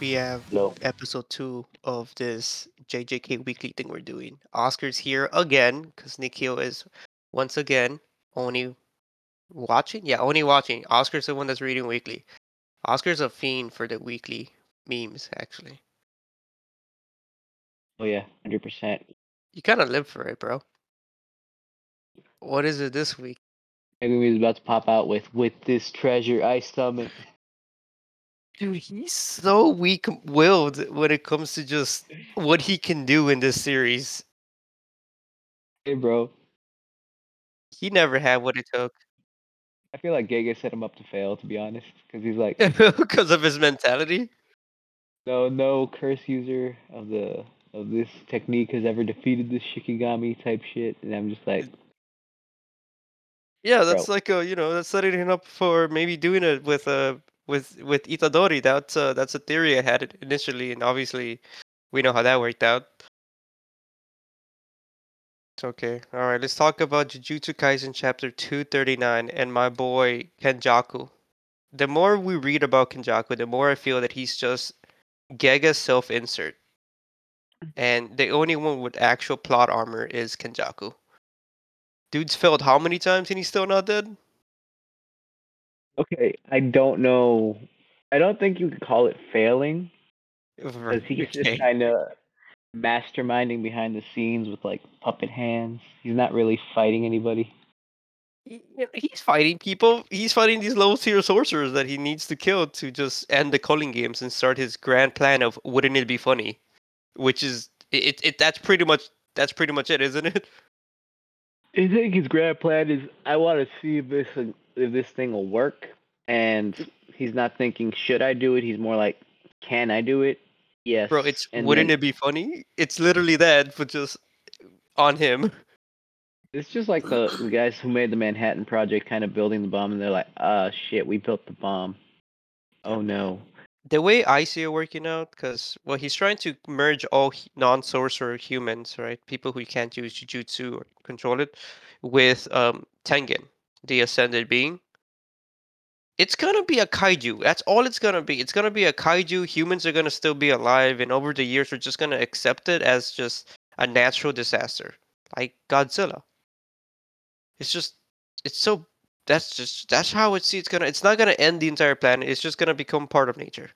we have Hello. episode two of this JJK weekly thing we're doing. Oscar's here again because Nikhil is once again only watching. Yeah, only watching. Oscar's the one that's reading weekly. Oscar's a fiend for the weekly memes, actually. Oh yeah, hundred percent. You kind of live for it, bro. What is it this week? Maybe he's about to pop out with with this treasure I summon. Dude, he's so weak-willed when it comes to just what he can do in this series. Hey bro, He never had what it took I feel like Gege set him up to fail to be honest, because he's like, because of his mentality. no, no curse user of the of this technique has ever defeated this Shikigami type shit, and I'm just like, Yeah, that's Bro. like a you know that's setting him up for maybe doing it with uh with with Itadori. That's uh, that's a theory I had initially, and obviously we know how that worked out. It's okay. All right, let's talk about Jujutsu Kaisen chapter two thirty nine and my boy Kenjaku. The more we read about Kenjaku, the more I feel that he's just Gege's self insert, and the only one with actual plot armor is Kenjaku. Dude's failed how many times and he's still not dead? Okay, I don't know, I don't think you could call it failing, because he's just kind of masterminding behind the scenes with like puppet hands. He's not really fighting anybody. he- he's fighting people. He's fighting these low tier sorcerers that he needs to kill to just end the culling games and start his grand plan of wouldn't it be funny, which is it, it that's pretty much that's pretty much it, isn't it? I think his grand plan is I want to see if this if this thing will work, and he's not thinking should I do it. He's more like can I do it? Yes, Bro, it's and wouldn't then- it be funny? It's literally that, but just on him. It's just like the, the guys who made the Manhattan Project, kind of building the bomb, and they're like, ah, shit, we built the bomb. Oh no. The way I see it working out, because well, he's trying to merge all non-sorcerer humans, right? People who can't use jujutsu or control it, with um Tengen, the ascended being. It's gonna be a kaiju. That's all it's gonna be. It's gonna be a kaiju. Humans are gonna still be alive, and over the years, we're just gonna accept it as just a natural disaster, like Godzilla. It's just, it's so. That's just that's how it's it's gonna. It's not gonna end the entire planet. It's just gonna become part of nature.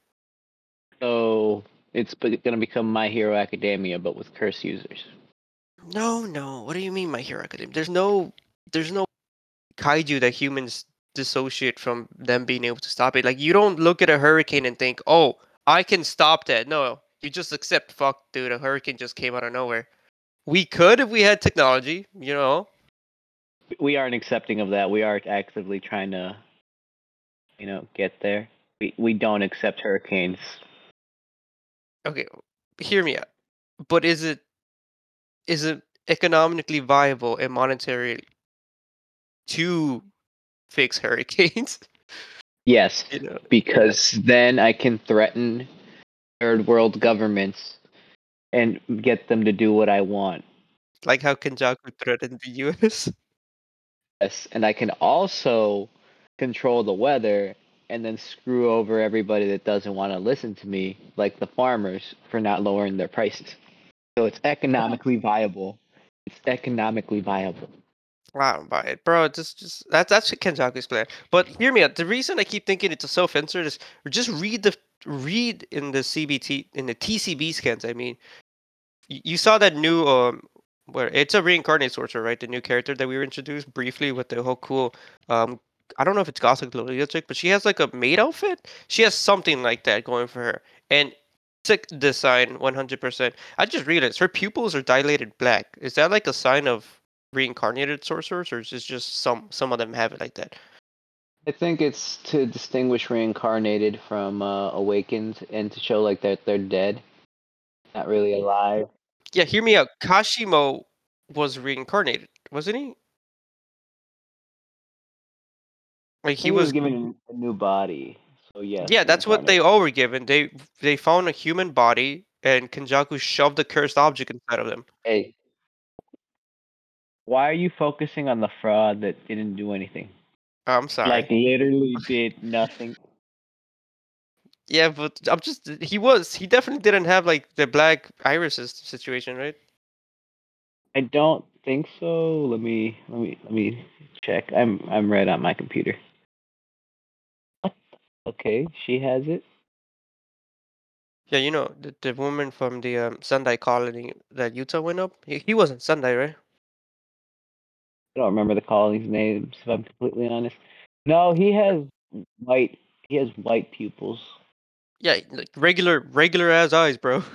So it's to become My Hero Academia, but with curse users. No, no. What do you mean, My Hero Academia? There's no, there's no kaiju that humans dissociate from them being able to stop it. Like you don't look at a hurricane and think, "Oh, I can stop that." No, you just accept. Fuck, dude, a hurricane just came out of nowhere. We could if we had technology, you know. We aren't accepting of that. We are actively trying to, you know, get there. We we don't accept hurricanes. Okay, hear me out. But is it, is it economically viable and monetary to fix hurricanes? Yes, you know. because then I can threaten third world governments and get them to do what I want. Like how Kenjaku threatened the U.S. Yes, and I can also control the weather and then screw over everybody that doesn't want to listen to me, like the farmers, for not lowering their prices. So it's economically viable. It's economically viable. I don't buy it, bro. Just, just that's that's Kenjaku's plan. But hear me out. The reason I keep thinking it's a self-insert is just read the read in the CBT in the TCB scans. I mean, you saw that new um where it's a reincarnated sorcerer, right? The new character that we were introduced briefly with the whole cool um. I don't know if it's Gothic Lolita chick, but she has like a maid outfit. She has something like that going for her, and sick design 100%. I just realized her pupils are dilated black. Is that like a sign of reincarnated sorcerers, or is it just some some of them have it like that? I think it's to distinguish reincarnated from uh, awakened and to show like that they're dead, not really alive. Yeah, hear me out. Kashimo was reincarnated, wasn't he? Like he was. given a new body. So yes. yeah, that's what they all were given. They they found a human body, and Kenjaku shoved a cursed object inside of them. Hey, why are you focusing on the fraud that didn't do anything? I'm sorry. Like literally did nothing. Yeah, but I'm just he was he definitely didn't have like the black irises situation, right? I don't think so. Let me let me let me check. I'm I'm right on my computer. What? Okay, she has it. Yeah, you know the, the woman from the um, Sendai colony that Yuta went up. He, he wasn't Sendai, right? I don't remember the colony's names if I'm completely honest. No, he has white. He has white pupils. Yeah, like regular regular as eyes, bro.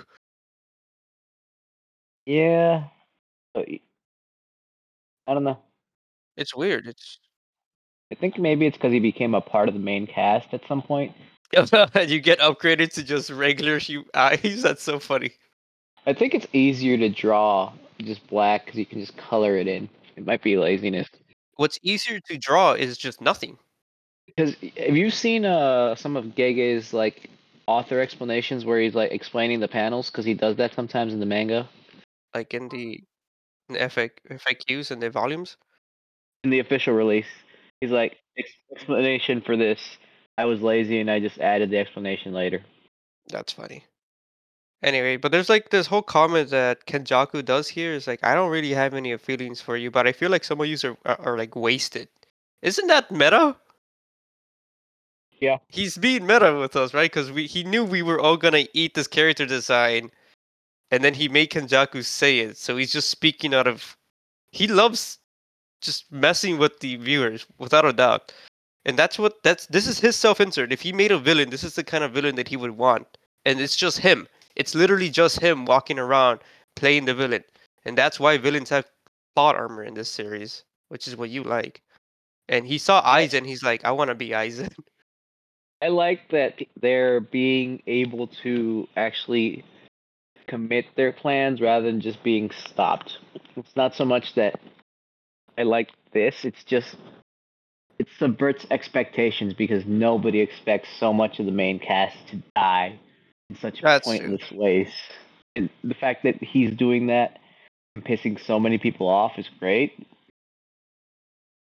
Yeah. I don't know. It's weird. It's I think maybe it's because he became a part of the main cast at some point. you get upgraded to just regular eyes. That's so funny. I think it's easier to draw just black because you can just color it in. It might be laziness. What's easier to draw is just nothing. Because have you seen uh some of Gege's like author explanations where he's like explaining the panels? Because he does that sometimes in the manga. Like in the, in the FAQ, FAQs and the volumes. In the official release, he's like explanation for this. I was lazy and I just added the explanation later. That's funny. Anyway, but there's like this whole comment that Kenjaku does here is like, I don't really have any feelings for you, but I feel like some of you are, are, are like wasted. Isn't that meta? Yeah. He's being meta with us, right? Because we he knew we were all gonna eat this character design, and then he made Kenjaku say it. So he's just speaking out of he loves just messing with the viewers, without a doubt. And that's what that's this is his self-insert. If he made a villain, this is the kind of villain that he would want. And it's just him. It's literally just him walking around playing the villain. And that's why villains have plot armor in this series, which is what you like. And he saw Aizen, he's like, I wanna be Aizen. I like that they're being able to actually commit their plans rather than just being stopped. It's not so much that I like this, it's just it subverts expectations because nobody expects so much of the main cast to die in such That's true. pointless ways. And the fact that he's doing that and pissing so many people off is great.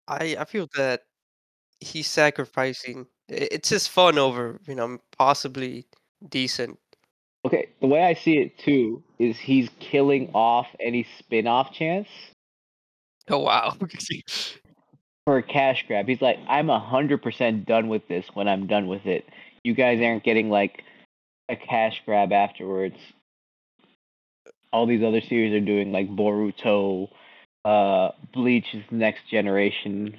I I feel that he's sacrificing it's just fun over, you know, possibly decent. Okay, the way I see it too is he's killing off any spin-off chance Oh wow. for a cash grab. He's like, I'm a hundred percent done with this when I'm done with it. You guys aren't getting like a cash grab afterwards. All these other series are doing like Boruto, uh, Bleach is next generation,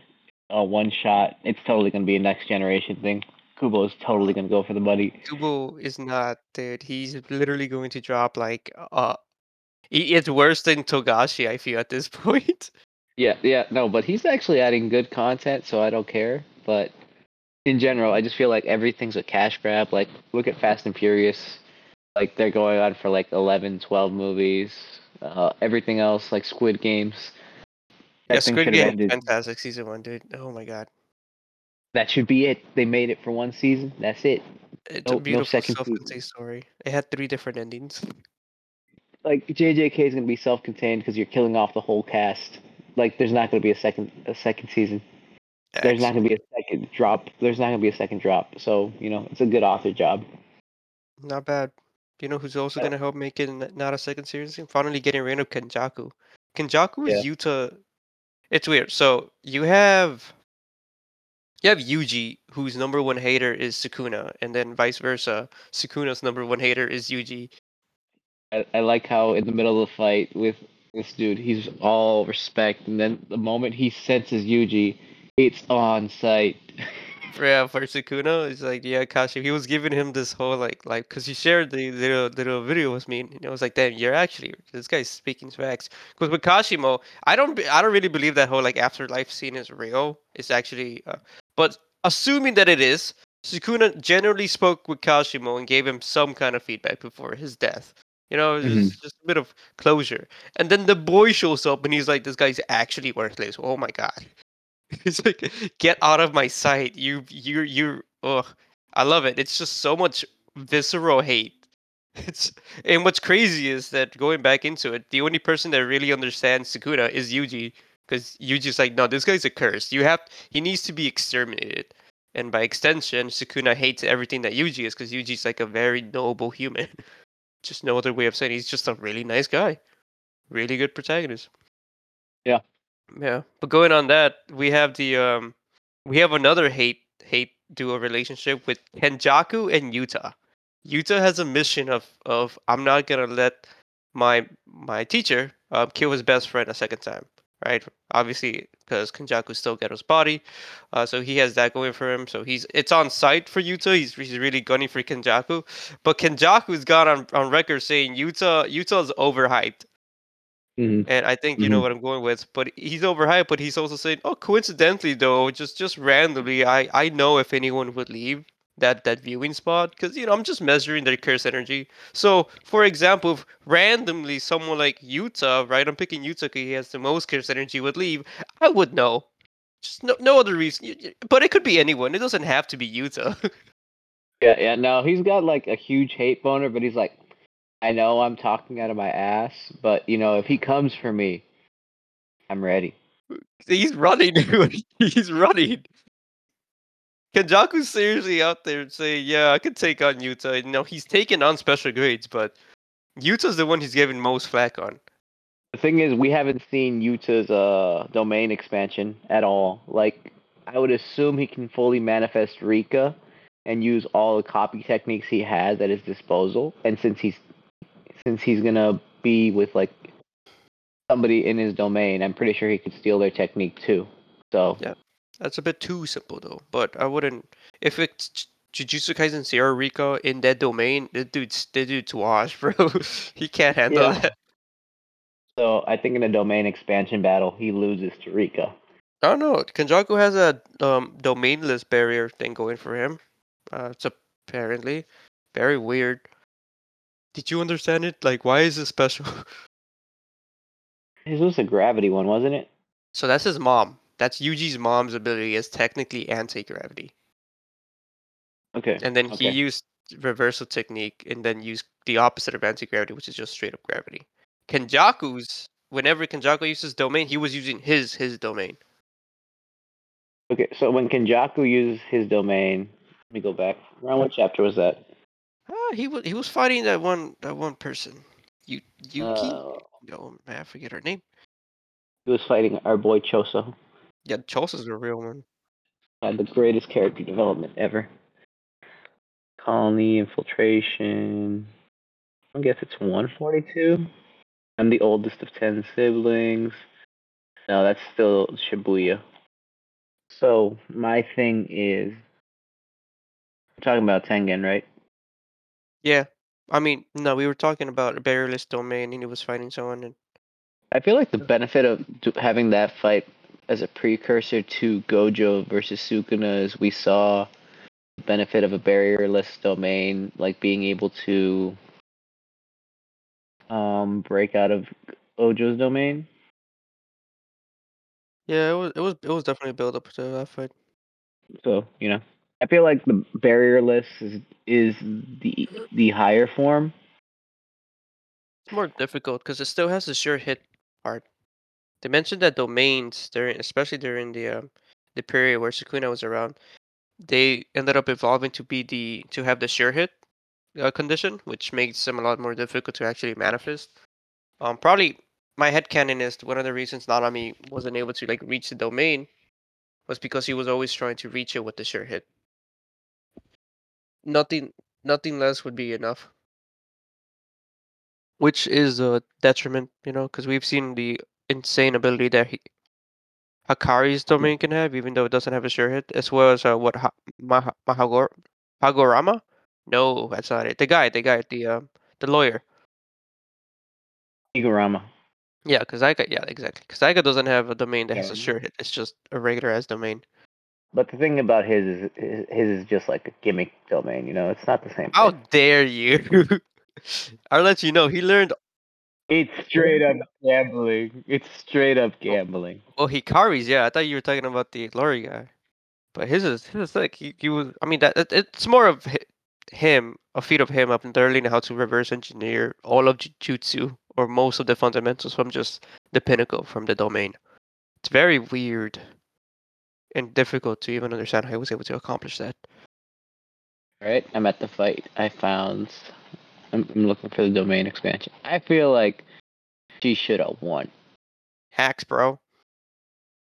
uh, one shot. It's totally gonna be a next generation thing. Kubo is totally gonna go for the money. Kubo is not, dude. He's literally going to drop like uh it's worse than Togashi, I feel at this point. Yeah, yeah, no, but he's actually adding good content, so I don't care. But in general, I just feel like everything's a cash grab. Like, look at Fast and Furious. Like, they're going on for like 11, 12 movies. Uh, everything else, like Squid Games. That yeah, Squid Game ended. fantastic season one, dude. Oh my god. That should be it. They made it for one season. That's it. It's No- a no beautiful second season. self-contained story. It had three different endings. Like, JJK is gonna be self-contained because you're killing off the whole cast. Like, there's not gonna be a second a second season. There's not gonna be a second drop. There's not gonna be a second drop. So you know, it's a good author job. Not bad. You know who's also Yeah. gonna help make it not a second series? Finally getting rid of Kenjaku. Kenjaku is Yuta. It's weird. So you have you have Yuji, whose number one hater is Sukuna, and then vice versa. Sukuna's number one hater is Yuji. I, I like how in the middle of the fight with this dude, he's all respect, and then the moment he senses Yuji, it's on sight. For, yeah, for Sukuna, it's like yeah, Kashi. He was giving him this whole like like because he shared the little little video with me, and I was like, damn, you're actually this guy's speaking facts. Because with Kashimo, I don't be- I don't really believe that whole like afterlife scene is real. It's actually, uh, but assuming that it is, Sukuna generally spoke with Kashimo and gave him some kind of feedback before his death. You know, just, just a bit of closure. And then the boy shows up and he's like, this guy's actually worthless. Oh my god. It's like, get out of my sight. You, you, you. Ugh, I love it. It's just so much visceral hate. It's and what's crazy is that going back into it, the only person that really understands Sakura is Yuji, because Yuji's like, no, this guy's a curse. You have, he needs to be exterminated. and by extension, Sukuna hates everything that Yuji is because Yuji's like a very noble human. just no other way of saying it. he's just a really nice guy, really good protagonist. Yeah. Yeah, but going on that, we have the um, we have another hate hate duo relationship with Kenjaku and Yuta. Yuta has a mission of of I'm not gonna let my my teacher um, kill his best friend a second time, right? Obviously, because Kenjaku still Geto's body, uh, so he has that going for him. So he's it's on sight for Yuta. He's he's really gunning for Kenjaku, but Kenjaku's got on on record saying Yuta Yuta's overhyped. Mhm. And I think you know Mhm. what I'm going with. But he's overhyped. But he's also saying, oh, coincidentally though, just just randomly, I I know if anyone would leave that that viewing spot because you know I'm just measuring their curse energy. So for example, if randomly someone like Yuta, right? I'm picking Yuta because he has the most curse energy would leave. I would know. Just no no other reason. Y- y- But it could be anyone. It doesn't have to be Yuta. Yeah, yeah. No, he's got like a huge hate boner, but he's like, I know I'm talking out of my ass, but you know, if he comes for me, I'm ready. he's running. dude. he's running. Kenjaku's seriously out there saying, "Yeah, I could take on Yuta." You know, he's taken on special grades, but Yuta's the one he's given most flack on. The thing is, we haven't seen Yuta's uh domain expansion at all. Like, I would assume he can fully manifest Rika and use all the copy techniques he has at his disposal. And since he's since he's gonna be with like somebody in his domain, I'm pretty sure he could steal their technique too. So Yeah. That's a bit too simple, though. But I wouldn't. If it's Jujutsu Kaisen Sierra Rika in that domain, the dude's the dude's washed, bro. he can't handle Yeah. that. so I think in a domain expansion battle, he loses to Rika. I don't know. Kenjaku has a um domainless barrier thing going for him. Uh, it's apparently very weird. Did you understand it? Like, why is it special? His was a gravity one, wasn't it? So that's his mom. That's Yuji's mom's ability is technically anti-gravity. Okay. And then he used reversal technique and then used the opposite of anti-gravity, which is just straight up gravity. Kenjaku's whenever Kenjaku uses domain, he was using his his domain. Okay, so when Kenjaku uses his domain, let me go back. Around what chapter was that? Ah, he was he was fighting that one that one person. Yu Yuki? Uh, no, I forget her name. he was fighting our boy Choso. Yeah, Choso's the real one. Had the greatest character development ever. Colony infiltration. I guess it's 142. I'm the oldest of 10 siblings. No, that's still Shibuya. So, my thing is. We're talking about Tengen, right? Yeah. I mean, no, we were talking about a barrierless domain and he was fighting someone and I feel like the benefit of having that fight as a precursor to Gojo versus Sukuna is we saw the benefit of a barrierless domain, like being able to um break out of Gojo's domain. yeah, it was it was it was definitely a build up to that fight. So you know, I feel like the barrierless is is the the higher form. It's more difficult because it still has the sure hit part. They mentioned that domains during, especially during the um, the period where Sukuna was around, they ended up evolving to be the to have the sure hit uh, condition, which makes them a lot more difficult to actually manifest. Um, probably my headcanon is one of the reasons Nanami wasn't able to like reach the domain was because he was always trying to reach it with the sure hit. Nothing, nothing less would be enough. Which is a detriment, you know, because we've seen the insane ability that he, Hakari's domain can have, even though it doesn't have a sure hit, as well as uh, what ha- Maha- Mahagor Hagorama? No, that's not it. The guy, the guy, the um, the lawyer. Igorama. Yeah, because Iga, yeah, exactly. Because Iga doesn't have a domain that has a sure hit. It's just a regular as domain. But the thing about his is his his is just like a gimmick domain. You know, it's not the same. How thing. dare you? I'll let you know. He learned. It's straight up gambling. It's straight up oh, gambling. Oh, Hakari's. Yeah, I thought you were talking about the glory guy. But his is his is like he, he was. I mean that it, it's more of him, a feat of him up in learning how to reverse engineer all of Jujutsu or most of the fundamentals from just the pinnacle from the domain. It's very weird. And difficult to even understand how he was able to accomplish that. All right, I'm at the fight. I found. I'm, I'm looking for the domain expansion. I feel like she should have won. Hacks, bro.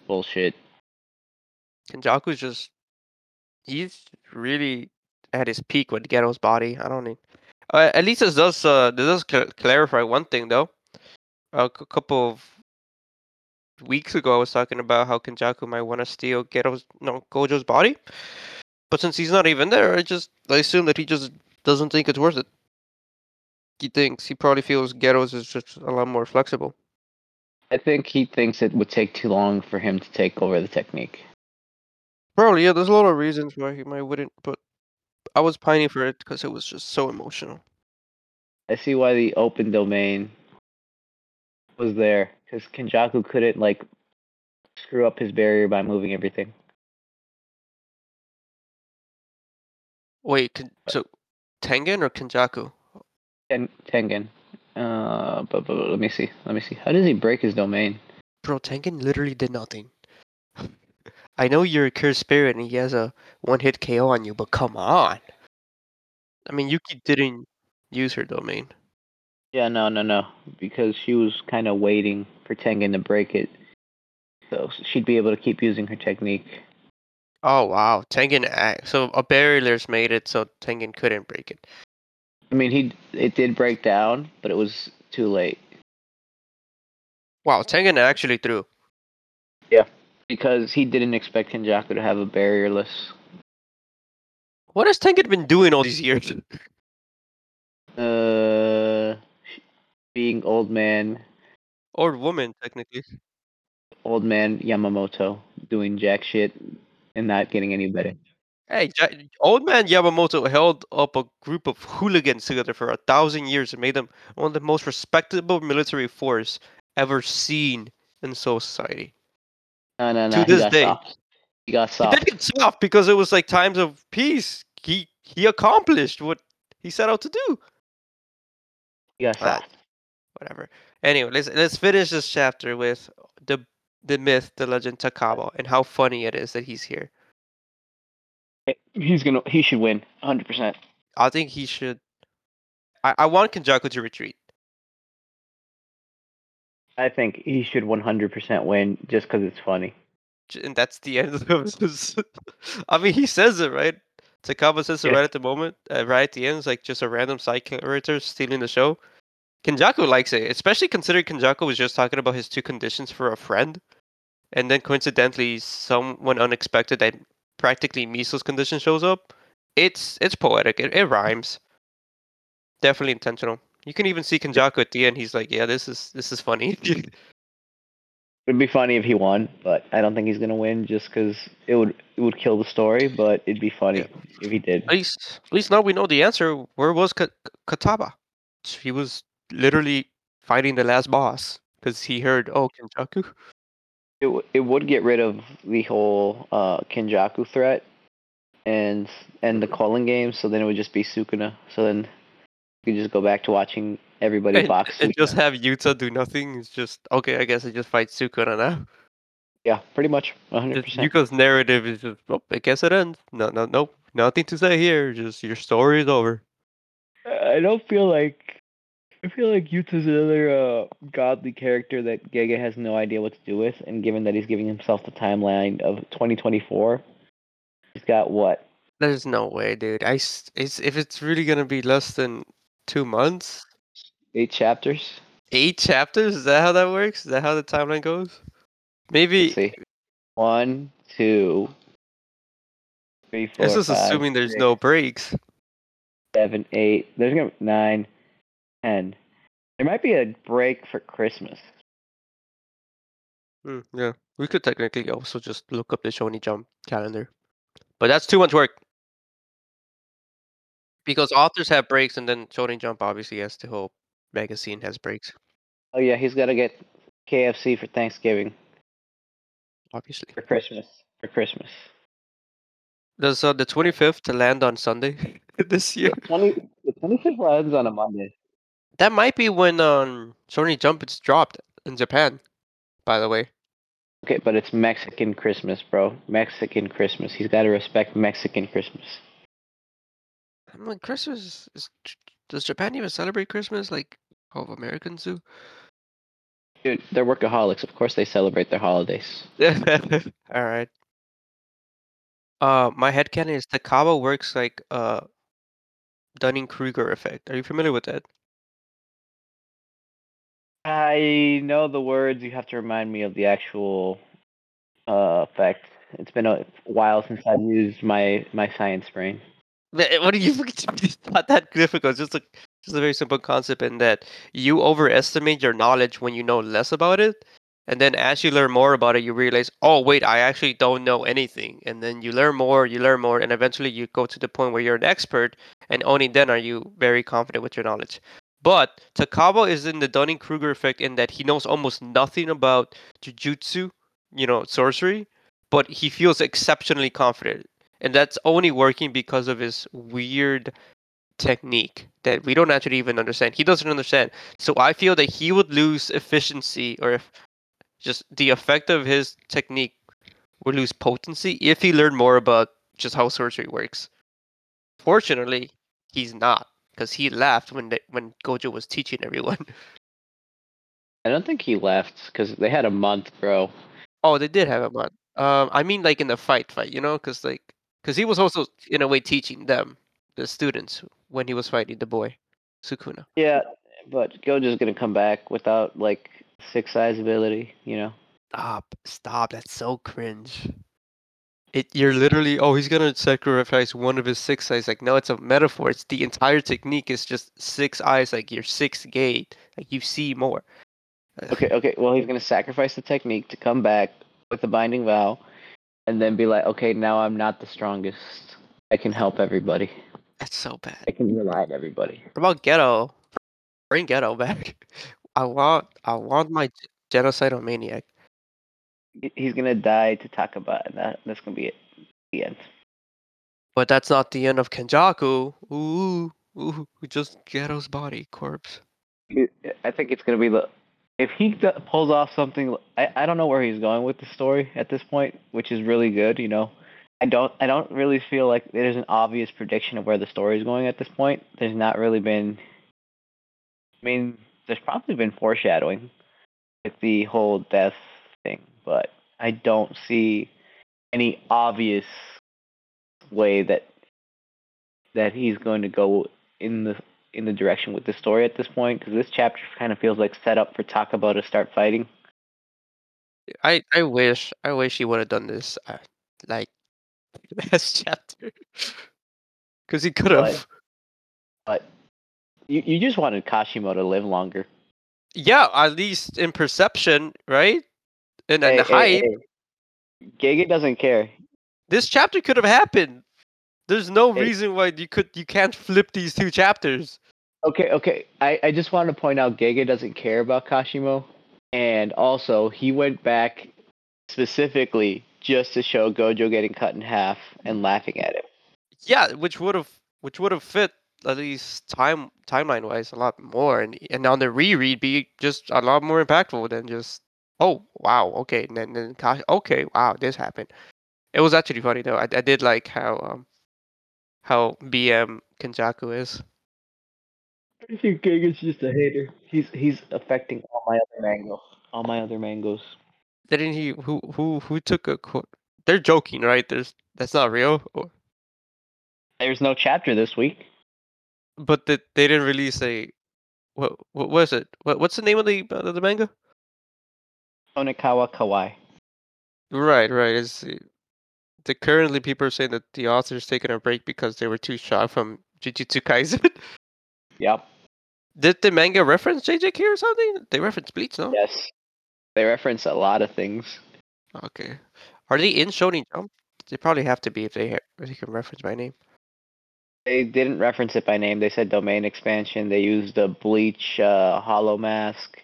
Bullshit. Kenjaku's just he's really at his peak with Geto's body. I don't need. Uh, at least this does uh this does cl- clarify one thing though. A c- couple of weeks ago, I was talking about how Kenjaku might want to steal Geto's no Gojo's body, but since he's not even there, I just I assume that he just doesn't think it's worth it. He thinks he probably feels Geto's is just a lot more flexible. I think he thinks it would take too long for him to take over the technique. Probably yeah. There's a lot of reasons why he might wouldn't, but I was pining for it because it was just so emotional. I see why the open domain was there because Kenjaku couldn't like screw up his barrier by moving everything. Wait, so Tengen or Kenjaku? Ten- Tengen. Uh, but, but let me see. Let me see. How does he break his domain? Bro, Tengen literally did nothing. I know you're a cursed spirit and he has a one hit KO on you, but come on. I mean, Yuki didn't use her domain. Yeah, no, no, no. Because she was kind of waiting for Tengen to break it, so she'd be able to keep using her technique. Oh wow, Tengen. So a barrier's made it so Tengen couldn't break it. I mean, he it did break down, but it was too late Wow, Tengen actually threw. Yeah, because he didn't expect Kenjaku to have a barrierless. What has Tengen been doing all these years? Uh, being old man, or woman, technically. old man Yamamoto doing jack shit and not getting any better. Hey, Ja- old man Yamamoto held up a group of hooligans together for a thousand years and made them one of the most respectable military force ever seen in Society. No, no, no. To this day. soft. He got soft. He did get soft because it was like times of peace. He he accomplished what he set out to do. He got Ah. soft. Whatever. Anyway, let's let's finish this chapter with the the myth, the legend Takaba, and how funny it is that he's here. He's gonna. He should win. 100. percent I think he should. I, I want Kenjaku to retreat. I think he should 100 percent win just because it's funny. And that's the end of his. I mean, he says it right. Takaba says it Yeah. right at the moment, uh, right at the end. It's like just a random side character stealing the show. Kenjaku likes it, especially considering Kenjaku was just talking about his two conditions for a friend, and then coincidentally, someone unexpected that practically Miso's condition shows up. It's it's poetic. It, it rhymes. Definitely intentional. You can even see Kenjaku at the end. He's like, "Yeah, this is this is funny." It'd be funny if he won, but I don't think he's gonna win just because it would it would kill the story. But it'd be funny Yeah. if he did. At least, at least now we know the answer. Where was Ka- Ka- Kataba? He was literally fighting the last boss because he heard, "Oh, Kenjaku." It w- it would get rid of the whole uh, Kenjaku threat and and the culling game. So then it would just be Sukuna. So then you could just go back to watching everybody And, box. and just have Yuta do nothing. It's just okay. I guess I just fight Sukuna now. yeah, pretty much 100%. Yuka's narrative is just, oh, I guess it ends. No, no, nope. Nothing to say here. Just your story is over. I don't feel like I feel like Yuta's another uh, godly character that Gege has no idea what to do with, and given that he's giving himself the timeline of 2024, he's got what? There's no way, dude. I it's if it's really gonna be less than two months, Eight chapters. eight chapters. Is that how that works? Is that how the timeline goes? Maybe Let's see. One, two, three, four, This is assuming there's six, no breaks. seven, eight. There's gonna be nine, ten. There might be a break for Christmas. Hmm, yeah, we could technically also just look up the Shonen Jump calendar, but that's too much work. Because authors have breaks, and then Shonen Jump obviously has the whole magazine has breaks. Oh yeah, he's gotta get KFC for Thanksgiving, Obviously, for Christmas, for Christmas. does uh, the 25th to land on Sunday this year? The twenty, the twenty fifth lands on a Monday. That might be when um Shonen Jump is dropped in Japan. By the way, Okay, but it's Mexican Christmas, bro. Mexican Christmas. He's got to respect Mexican Christmas. I'm like Christmas is. Does Japan even celebrate Christmas like all of Americans do? Dude, they're workaholics. Of course, they celebrate their holidays. all right. Uh, my headcanon is Takaba works like uh Dunning Kruger effect. Are you familiar with that? I know the words. You have to remind me of the actual uh, effect. It's been a while since I've used my my science brain. What do you? It's not that difficult. It's just a just a very simple concept in that you overestimate your knowledge when you know less about it, and then as you learn more about it, you realize, oh wait, I actually don't know anything. And then you learn more, you learn more, and eventually you go to the point where you're an expert, and only then are you very confident with your knowledge. But Takaba is in the Dunning Kruger effect in that he knows almost nothing about jujutsu, you know, sorcery, but he feels exceptionally confident. And that's only working because of his weird technique that we don't actually even understand. He doesn't understand. So I feel that he would lose efficiency or if just the effect of his technique would lose potency if he learned more about just how sorcery works. Fortunately, he's not because he left when they, when Gojo was teaching everyone. I don't think he left because they had a month, bro. Oh, they did have a month. Um, I mean, like in the fight, fight, you know, because like, because he was also in a way teaching them, the students, when he was fighting the boy, Sukuna. Yeah, but Gojo's gonna come back without like six eyes ability, you know. Stop, stop. That's so cringe. It you're literally oh he's gonna sacrifice one of his six eyes. Like no, it's a metaphor. It's the entire technique is just six eyes, like your sixth gate. Like you see more. Okay, okay. Well, he's gonna sacrifice the technique to come back with the binding vow, and then be like, okay, now I'm not the strongest. I can help everybody. That's so bad. I can rely on everybody. What about Geto? Bring Geto back. I want I want my genocidal maniac. He's gonna die to Takaba, and that, that's gonna be it. The end. But that's not the end of Kenjaku. Ooh, ooh, just Geto's body corpse. I think it's gonna be the if he pulls off something. I, I don't know where he's going with the story at this point, which is really good. You know, I don't I don't really feel like there's an obvious prediction of where the story is going at this point. There's not really been. I mean, there's probably been foreshadowing with the whole death but I don't see any obvious way that that he's going to go in the in the direction with the story at this point because this chapter kind of feels like set up for Takaba to start fighting. I I wish I wish he would have done this uh, like last chapter because he could have. But, but you you just wanted Kashimo to live longer. Yeah, at least in perception, right? And then hey, the hype. Hey, hey. Gege doesn't care. This chapter could have happened. There's no reason why you could you can't flip these two chapters. Okay, okay. I, I just want to point out Gege doesn't care about Kashimo. And also he went back specifically just to show Gojo getting cut in half and laughing at him. Yeah, which would have which would have fit at least time timeline wise a lot more and and on the reread be just a lot more impactful than just oh wow okay and then, then okay wow this happened. It was actually funny though i, I did like how um how bm kenjaku is. I think Gege's just a hater. He's he's affecting all my other mangoes. all my other mangoes didn't he who who who took a quote they're joking right? There's that's not real or... there's no chapter this week. But the, they didn't release a what what was it? What, what's the name of the uh, the manga Onikawa Kawaii. Right, right. Is the currently people are saying that the author's taking a break because they were too shocked from Jujutsu Kaisen. yep. Did the manga reference JJK or something? They reference Bleach, no? Yes. They reference a lot of things. Okay. Are they in Shonen Jump? They probably have to be if they, if they can reference by name. They didn't reference it by name. They said domain expansion. They used a Bleach uh, Hollow Mask.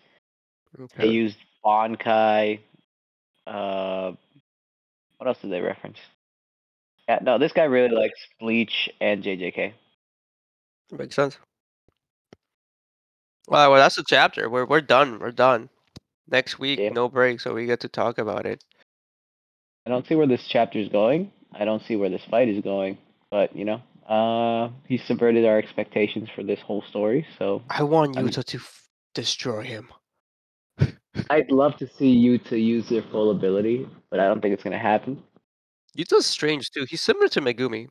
Okay. They used Bankai. Uh, what else did they reference? Yeah, no, this guy really likes Bleach and JJK. Makes sense. Well, well, that's the chapter. We're we're done. We're done. Next week, Yeah. no break, so we get to talk about it. I don't see where this chapter is going. I don't see where this fight is going. But you know, uh, he subverted our expectations for this whole story. So I want Yuta to f- destroy him. I'd love to see Yuta use their full ability, but I don't think it's gonna happen. Yuta's strange too. He's similar to Megumi.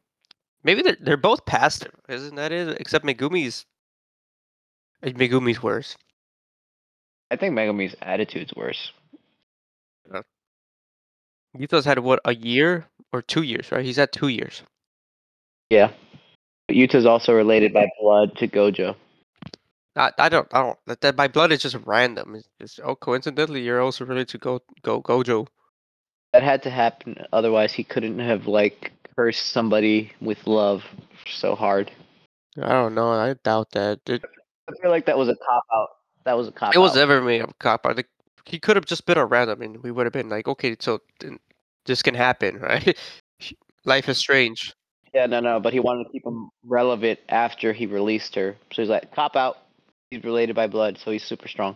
Maybe they're they're both passive, isn't that it? Except Megumi's uh, Megumi's worse. I think Megumi's attitude's worse. Yuta's had what a year or two years, right? He's had two years. Yeah. But Yuta's also related by blood to Gojo. I, I don't I don't that, that my blood is just random. It's just oh coincidentally you're also related to Go Go Gojo. That had to happen, otherwise he couldn't have like cursed somebody with love so hard. I don't know. I doubt that. It, I feel like that was a cop out. That was a cop it was out. never made a cop out. Like, he could have just been a random, and we would have been like, okay, so this can happen, right? Life is strange. Yeah, no, no, but he wanted to keep him relevant after he released her. So he's like, cop out. He's related by blood, so he's super strong.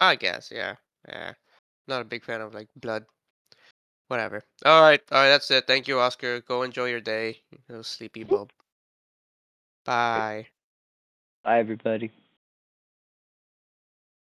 I guess, yeah, yeah. Not a big fan of like blood. Whatever. All right, all right. That's it. Thank you, Oscar. Go enjoy your day. You sleepy bub. Bye. Bye, everybody.